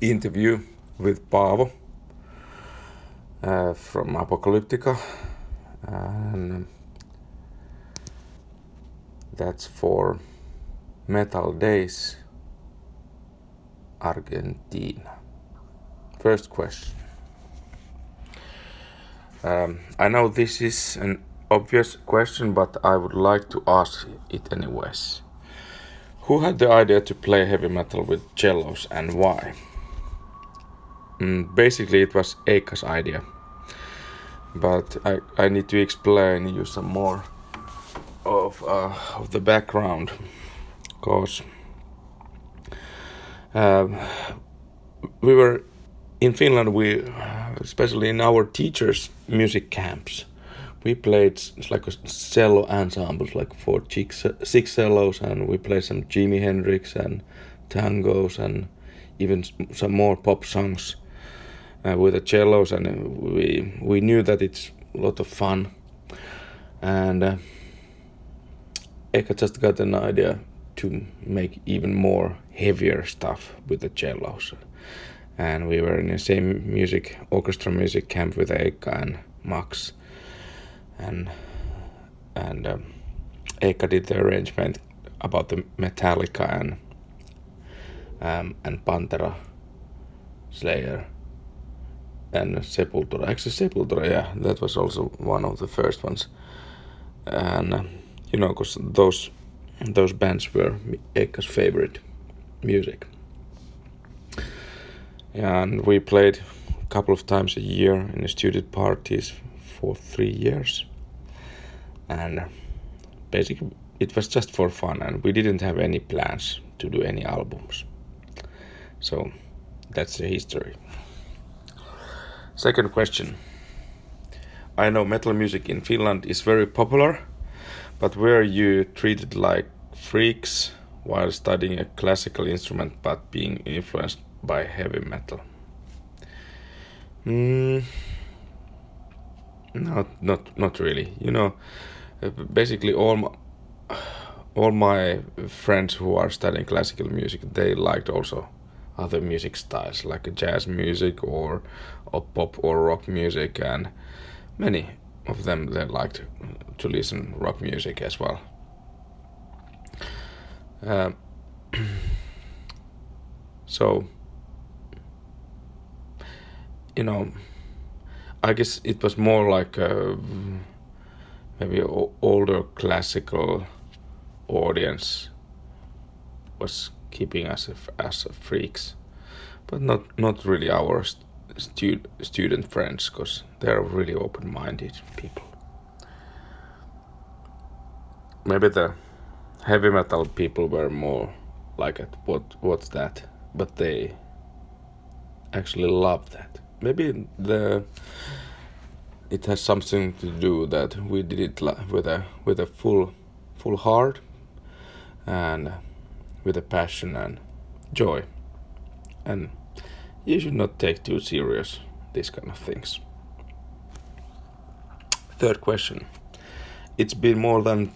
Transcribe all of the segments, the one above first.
interview with Paavo uh, from Apocalyptica, and that's for Metal Days Argentina. First question. Um, I know this is an obvious question, but I would like to ask it anyways. Who had the idea to play heavy metal with cellos and why? Mm, basically, it was Eikka's idea, but I, I need to explain you some more of, uh, of the background, because um, we were in Finland. We, especially in our teachers' music camps, we played like a cello ensembles, like for six, cellos, and we played some Jimi Hendrix and tangos and even some more pop songs uh, with the cellos, and we we knew that it's a lot of fun, and uh, Eikka just got an idea to make even more heavier stuff with the cellos, and we were in the same music orchestra music camp with Eikka and Max and and um, Eikka did the arrangement about the Metallica and um, and Pantera, Slayer, and Sepultura. Actually, Sepultura, yeah, that was also one of the first ones. And uh, you know, because those those bands were Eikka's favorite music. And we played a couple of times a year in the student parties for three years. And basically, it was just for fun, and we didn't have any plans to do any albums. So that's the history. Second question. I know metal music in Finland is very popular, but were you treated like freaks while studying a classical instrument but being influenced by heavy metal? Mm, not not not really. You know, uh, basically all my, all my friends who are studying classical music, they liked also other music styles like jazz music or or pop or rock music, and many of them they liked to listen rock music as well. Um, so you know I guess it was more like a, maybe a older classical audience was keeping us as freaks, but not not really our stu- student friends because they're really open-minded people. Maybe the heavy metal people were more like it. What what's that? But they actually love that maybe the it has something to do that we did it with a with a full full heart and with a passion and joy. And you should not take too serious these kind of things. Third question. It's been more than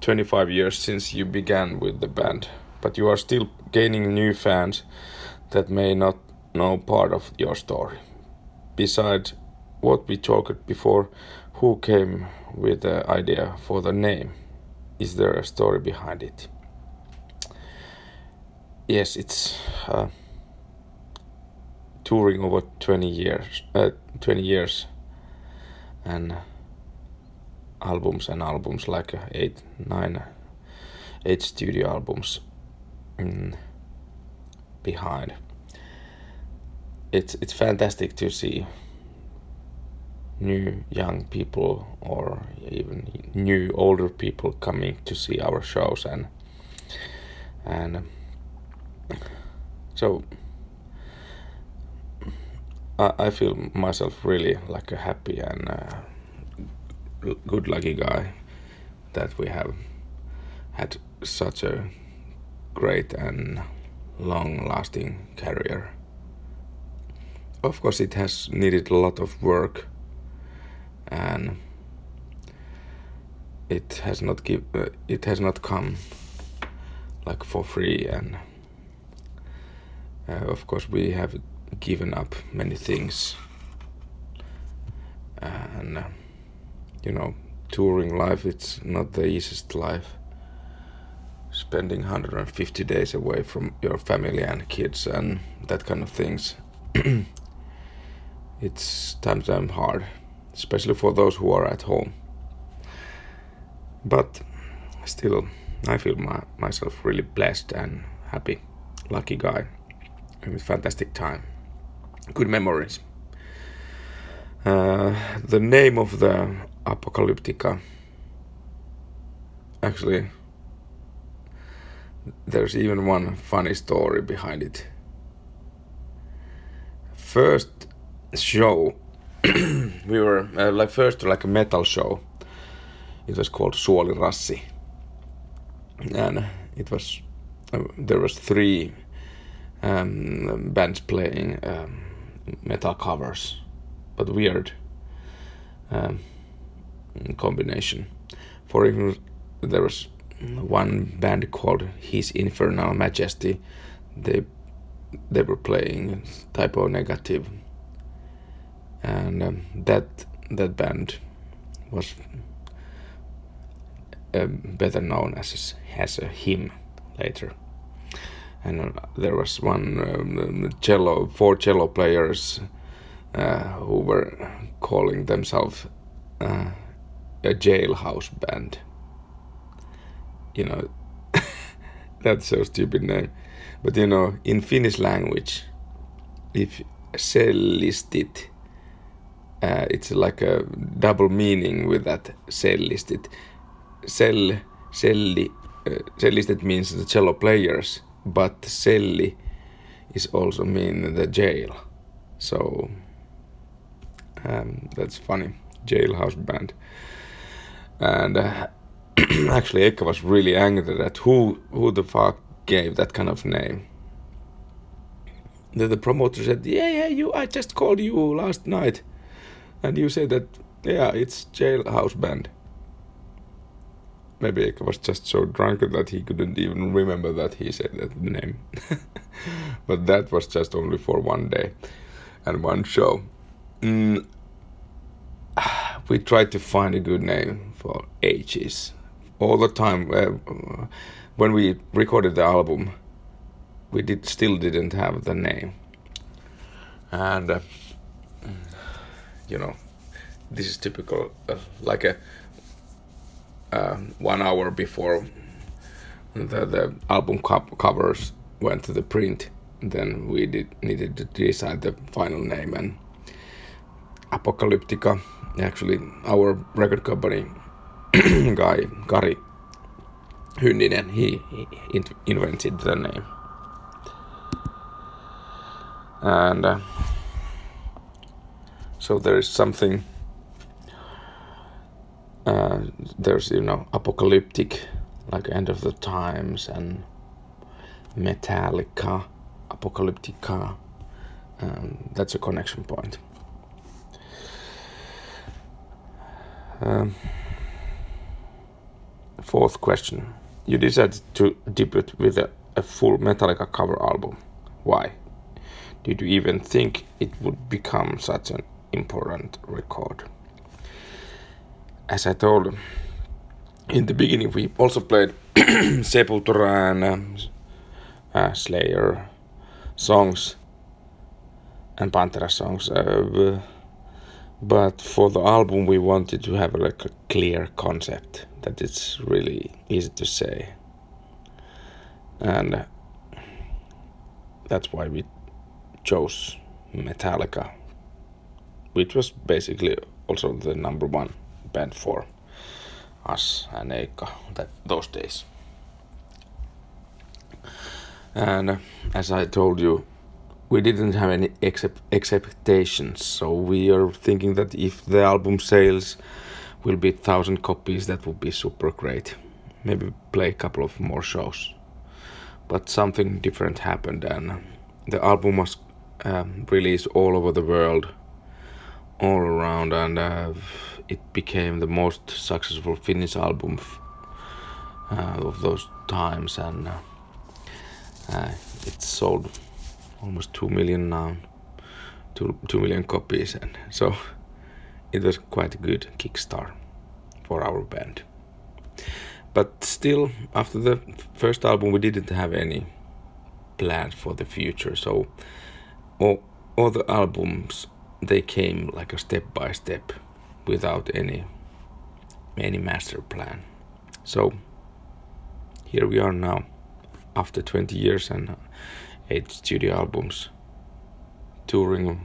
25 years since you began with the band but you are still gaining new fans that may not know part of your story besides what we talked before, who came with the idea for the name? Is there a story behind it? Yes, it's uh, touring over 20 years, uh, 20 years, and albums and albums like uh, eight, nine, eight studio albums mm, behind it's it's fantastic to see new young people or even new older people coming to see our shows and and so I, I feel myself really like a happy and uh, good lucky guy that we have had such a great and long lasting career of course it has needed a lot of work and it has not give uh, it has not come like for free and Uh, of course, we have given up many things, and uh, you know, touring life it's not the easiest life. Spending 150 days away from your family and kids and that kind of things. it's sometimes hard, especially for those who are at home. But still, I feel my, myself really blessed and happy, lucky guy, with fantastic time, good memories. Uh, the name of the Apocalyptica actually there's even one funny story behind it. First show we were uh, like first like a metal show. It was called Suoli Rassi, and it was uh, there was three um, bands playing um, metal covers, but weird um, combination. For even there was one band called His Infernal Majesty. They they were playing Type O Negative and um, that that band was uh, better known as a, as a HIM later. And uh, there was one um, cello, four cello players uh, who were calling themselves uh, a jailhouse band. You know, that's so stupid name. But you know, in Finnish language, if sellistit uh, it's like a double meaning with that cellistit. Cell, celli, uh, cellistit means the cello players, but celli is also mean the jail. So um, that's funny. Jailhouse band. And uh, actually, Eikka was really angry that who who the fuck gave that kind of name. The, the promoter said, "Yeah, yeah, you. I just called you last night." And you say that yeah it's jailhouse band. Maybe Eikka was just so drunk that he couldn't even remember that he said that name. But that was just only for one day and one show. Mm, we tried to find a good name for ages. All the time uh, when we recorded the album we did still didn't have the name. And uh, you know, this is typical, uh, like a uh, one hour before the, the album co covers went to the print, then we did needed to decide the final name and Apocalyptica. Actually, our record company guy Kari Hynninen, he, he invented the name, and. Uh, so there is something. Uh, there's you know apocalyptic, like end of the times, and Metallica, apocalyptica. Um, that's a connection point. Um, fourth question. You decided to debut with a, a full Metallica cover album. Why? Did you even think it would become such an important record. As I told in the beginning, we also played Sepultura and uh, uh, Slayer songs and Pantera songs. Uh, but for the album, we wanted to have like a clear concept that it's really easy to say, and that's why we chose Metallica which was basically also the number one band for us and that those days. And uh, as I told you, we didn't have any expectations, so we are thinking that if the album sales will be thousand copies, that would be super great. Maybe play a couple of more shows. But something different happened, and the album was um, released all over the world all around, and uh, it became the most successful Finnish album uh, of those times, and uh, uh, it sold almost two million now, two two million copies, and so it was quite a good kickstart for our band. But still, after the first album, we didn't have any plans for the future. So all, all the albums they came like a step by step, without any any master plan. So here we are now, after 20 years and eight studio albums, touring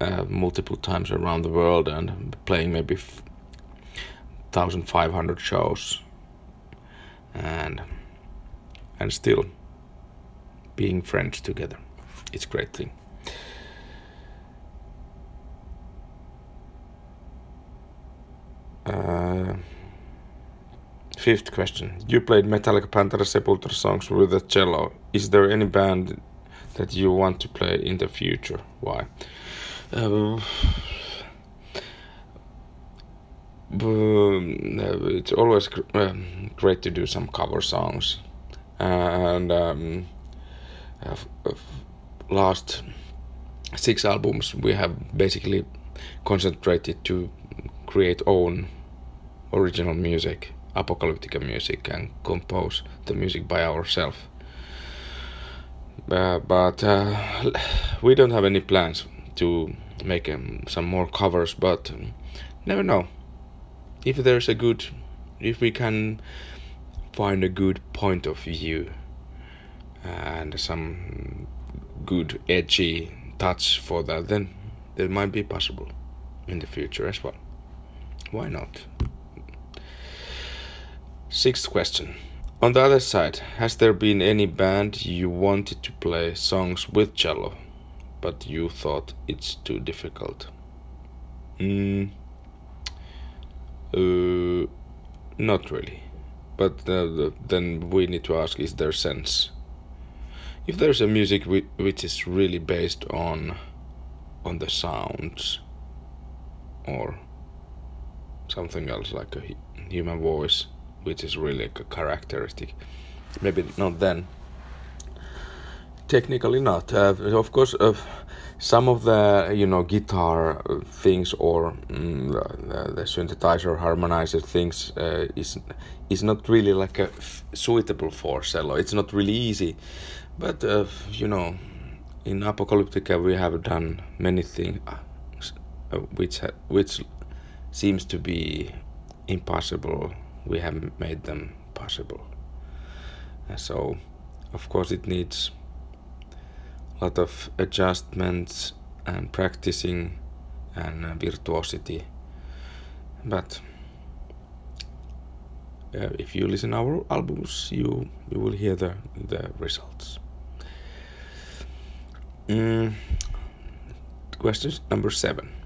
uh, multiple times around the world and playing maybe 1500 shows. And and still being friends together. It's a great thing uh, fifth question. You played metallica pantera sepultura songs with a cello. Is there any band that you want to play in the future? Why? Um, it's always uh, great to do some cover songs. And um, last six albums we have basically concentrated to create own original music apocalyptic music and compose the music by ourselves. Uh, but uh, we don't have any plans to make um, some more covers but um, never know. If there's a good if we can find a good point of view and some good edgy touch for that then that might be possible in the future as well. Why not sixth question on the other side has there been any band you wanted to play songs with cello but you thought it's too difficult. Mm, uh, not really. But uh, then we need to ask is there sense? If there's a music which is really based on on the sounds or something else like a human voice which is really a characteristic maybe not then Technically not. Uh, of course, uh, some of the you know guitar things or mm, the, the, synthesizer harmonizer things uh, is is not really like a suitable for cello. It's not really easy, but uh, you know, in Apocalyptica we have done many things uh, which which seems to be impossible. We have made them possible. so, of course, it needs a lot of adjustments and practicing and uh, virtuosity but uh, if you listen our albums you you will hear the the results mm. question number seven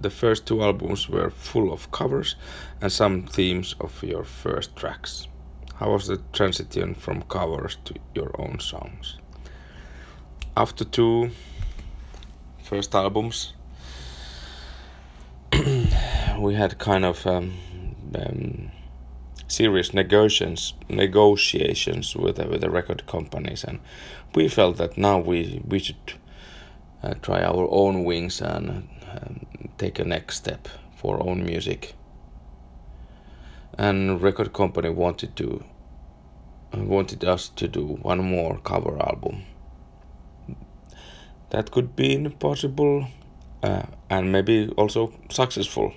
the first two albums were full of covers and some themes of your first tracks. How was the transition from covers to your own songs? After two first albums, we had kind of um, um, serious negotiations negotiations with uh, with the record companies, and we felt that now we we should uh, try our own wings and take a next step for own music. And record company wanted to wanted us to do one more cover album that could be possible uh, and maybe also successful.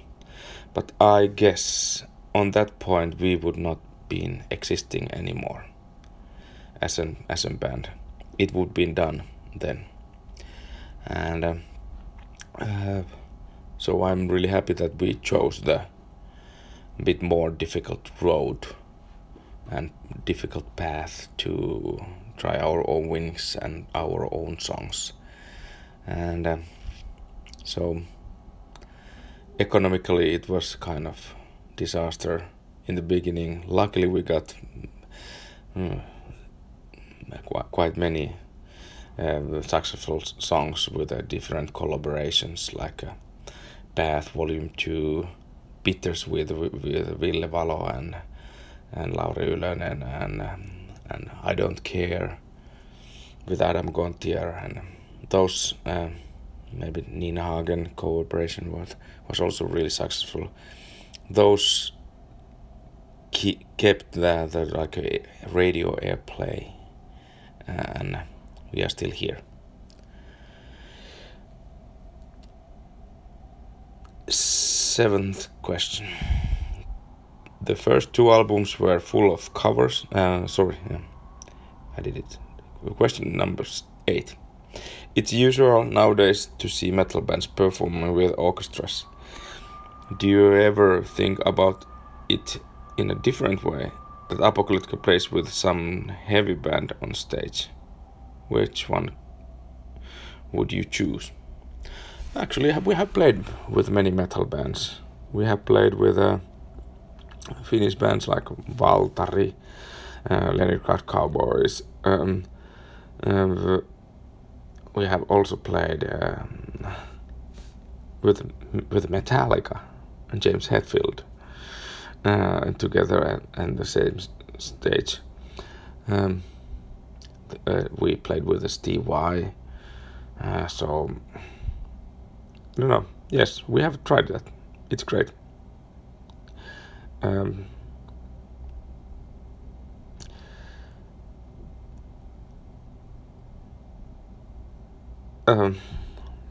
But I guess on that point we would not be existing anymore as an as a band. It would be done then, and uh, uh, so I'm really happy that we chose the bit more difficult road and difficult path to try our own wings and our own songs. And uh, so economically it was kind of disaster in the beginning. Luckily we got uh, quite many uh, successful songs with uh, different collaborations like uh, Path Volume 2 Bitters with, with Ville Valo and and Lauri Ylönen and and I Don't Care with Adam Gontier and those uh, maybe Nina Hagen cooperation was was also really successful. Those kept the, the like radio airplay, and we are still here. Seventh question. The first two albums were full of covers. Uh, sorry, yeah, I did it. Question number eight. It's usual nowadays to see metal bands performing with orchestras. Do you ever think about it in a different way? That Apocalyptica plays with some heavy band on stage. Which one would you choose? Actually, we have played with many metal bands. We have played with uh, Finnish bands like Waltari, uh, Leningrad Cowboys. Um, uh, we have also played um, with with Metallica and James Hetfield uh, together and the same stage. Um, uh, we played with Steve Vai. Uh, so, no, no, yes, we have tried that. It's great. Um, um,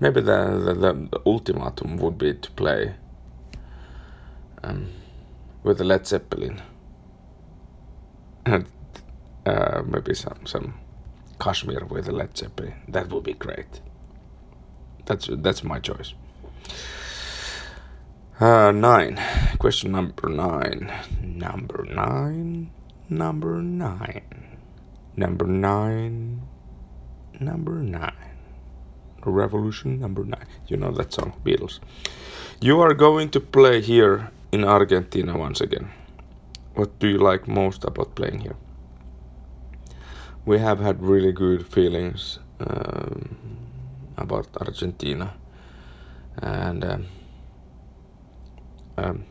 maybe the, the, the ultimatum would be to play um, with the Led Zeppelin uh, maybe some some Kashmir with Led Zeppelin. That would be great. That's that's my choice. Uh, nine. Question number nine. Number nine. Number nine. Number nine. Number nine. Revolution number nine. You know that song, Beatles. You are going to play here in Argentina once again. What do you like most about playing here? We have had really good feelings um, about Argentina, and um, um,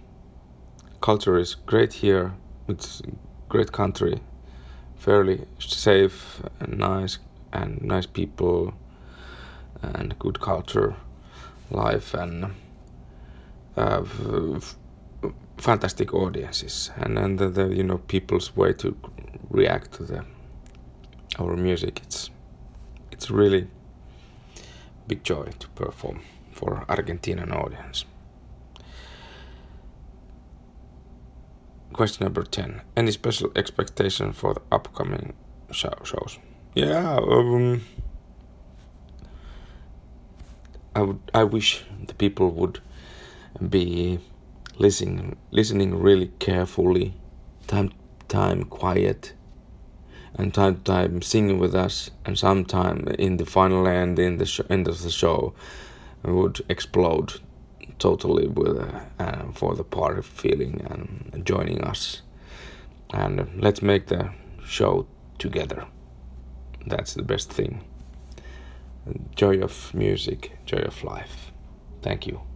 culture is great here. It's great country, fairly safe and nice, and nice people and good culture, life, and uh, fantastic audiences, and and the, the, you know people's way to react to the our music. It's it's really big joy to perform for Argentinian audience. Question number 10. Any special expectation for the upcoming show shows? Yeah, um, I would I wish the people would be listening listening really carefully, time time quiet, and time to time singing with us, and sometime in the final end in the sh- end of the show would explode totally with uh, uh, for the party feeling and joining us, and let's make the show together. That's the best thing joy of music, joy of life. Thank you.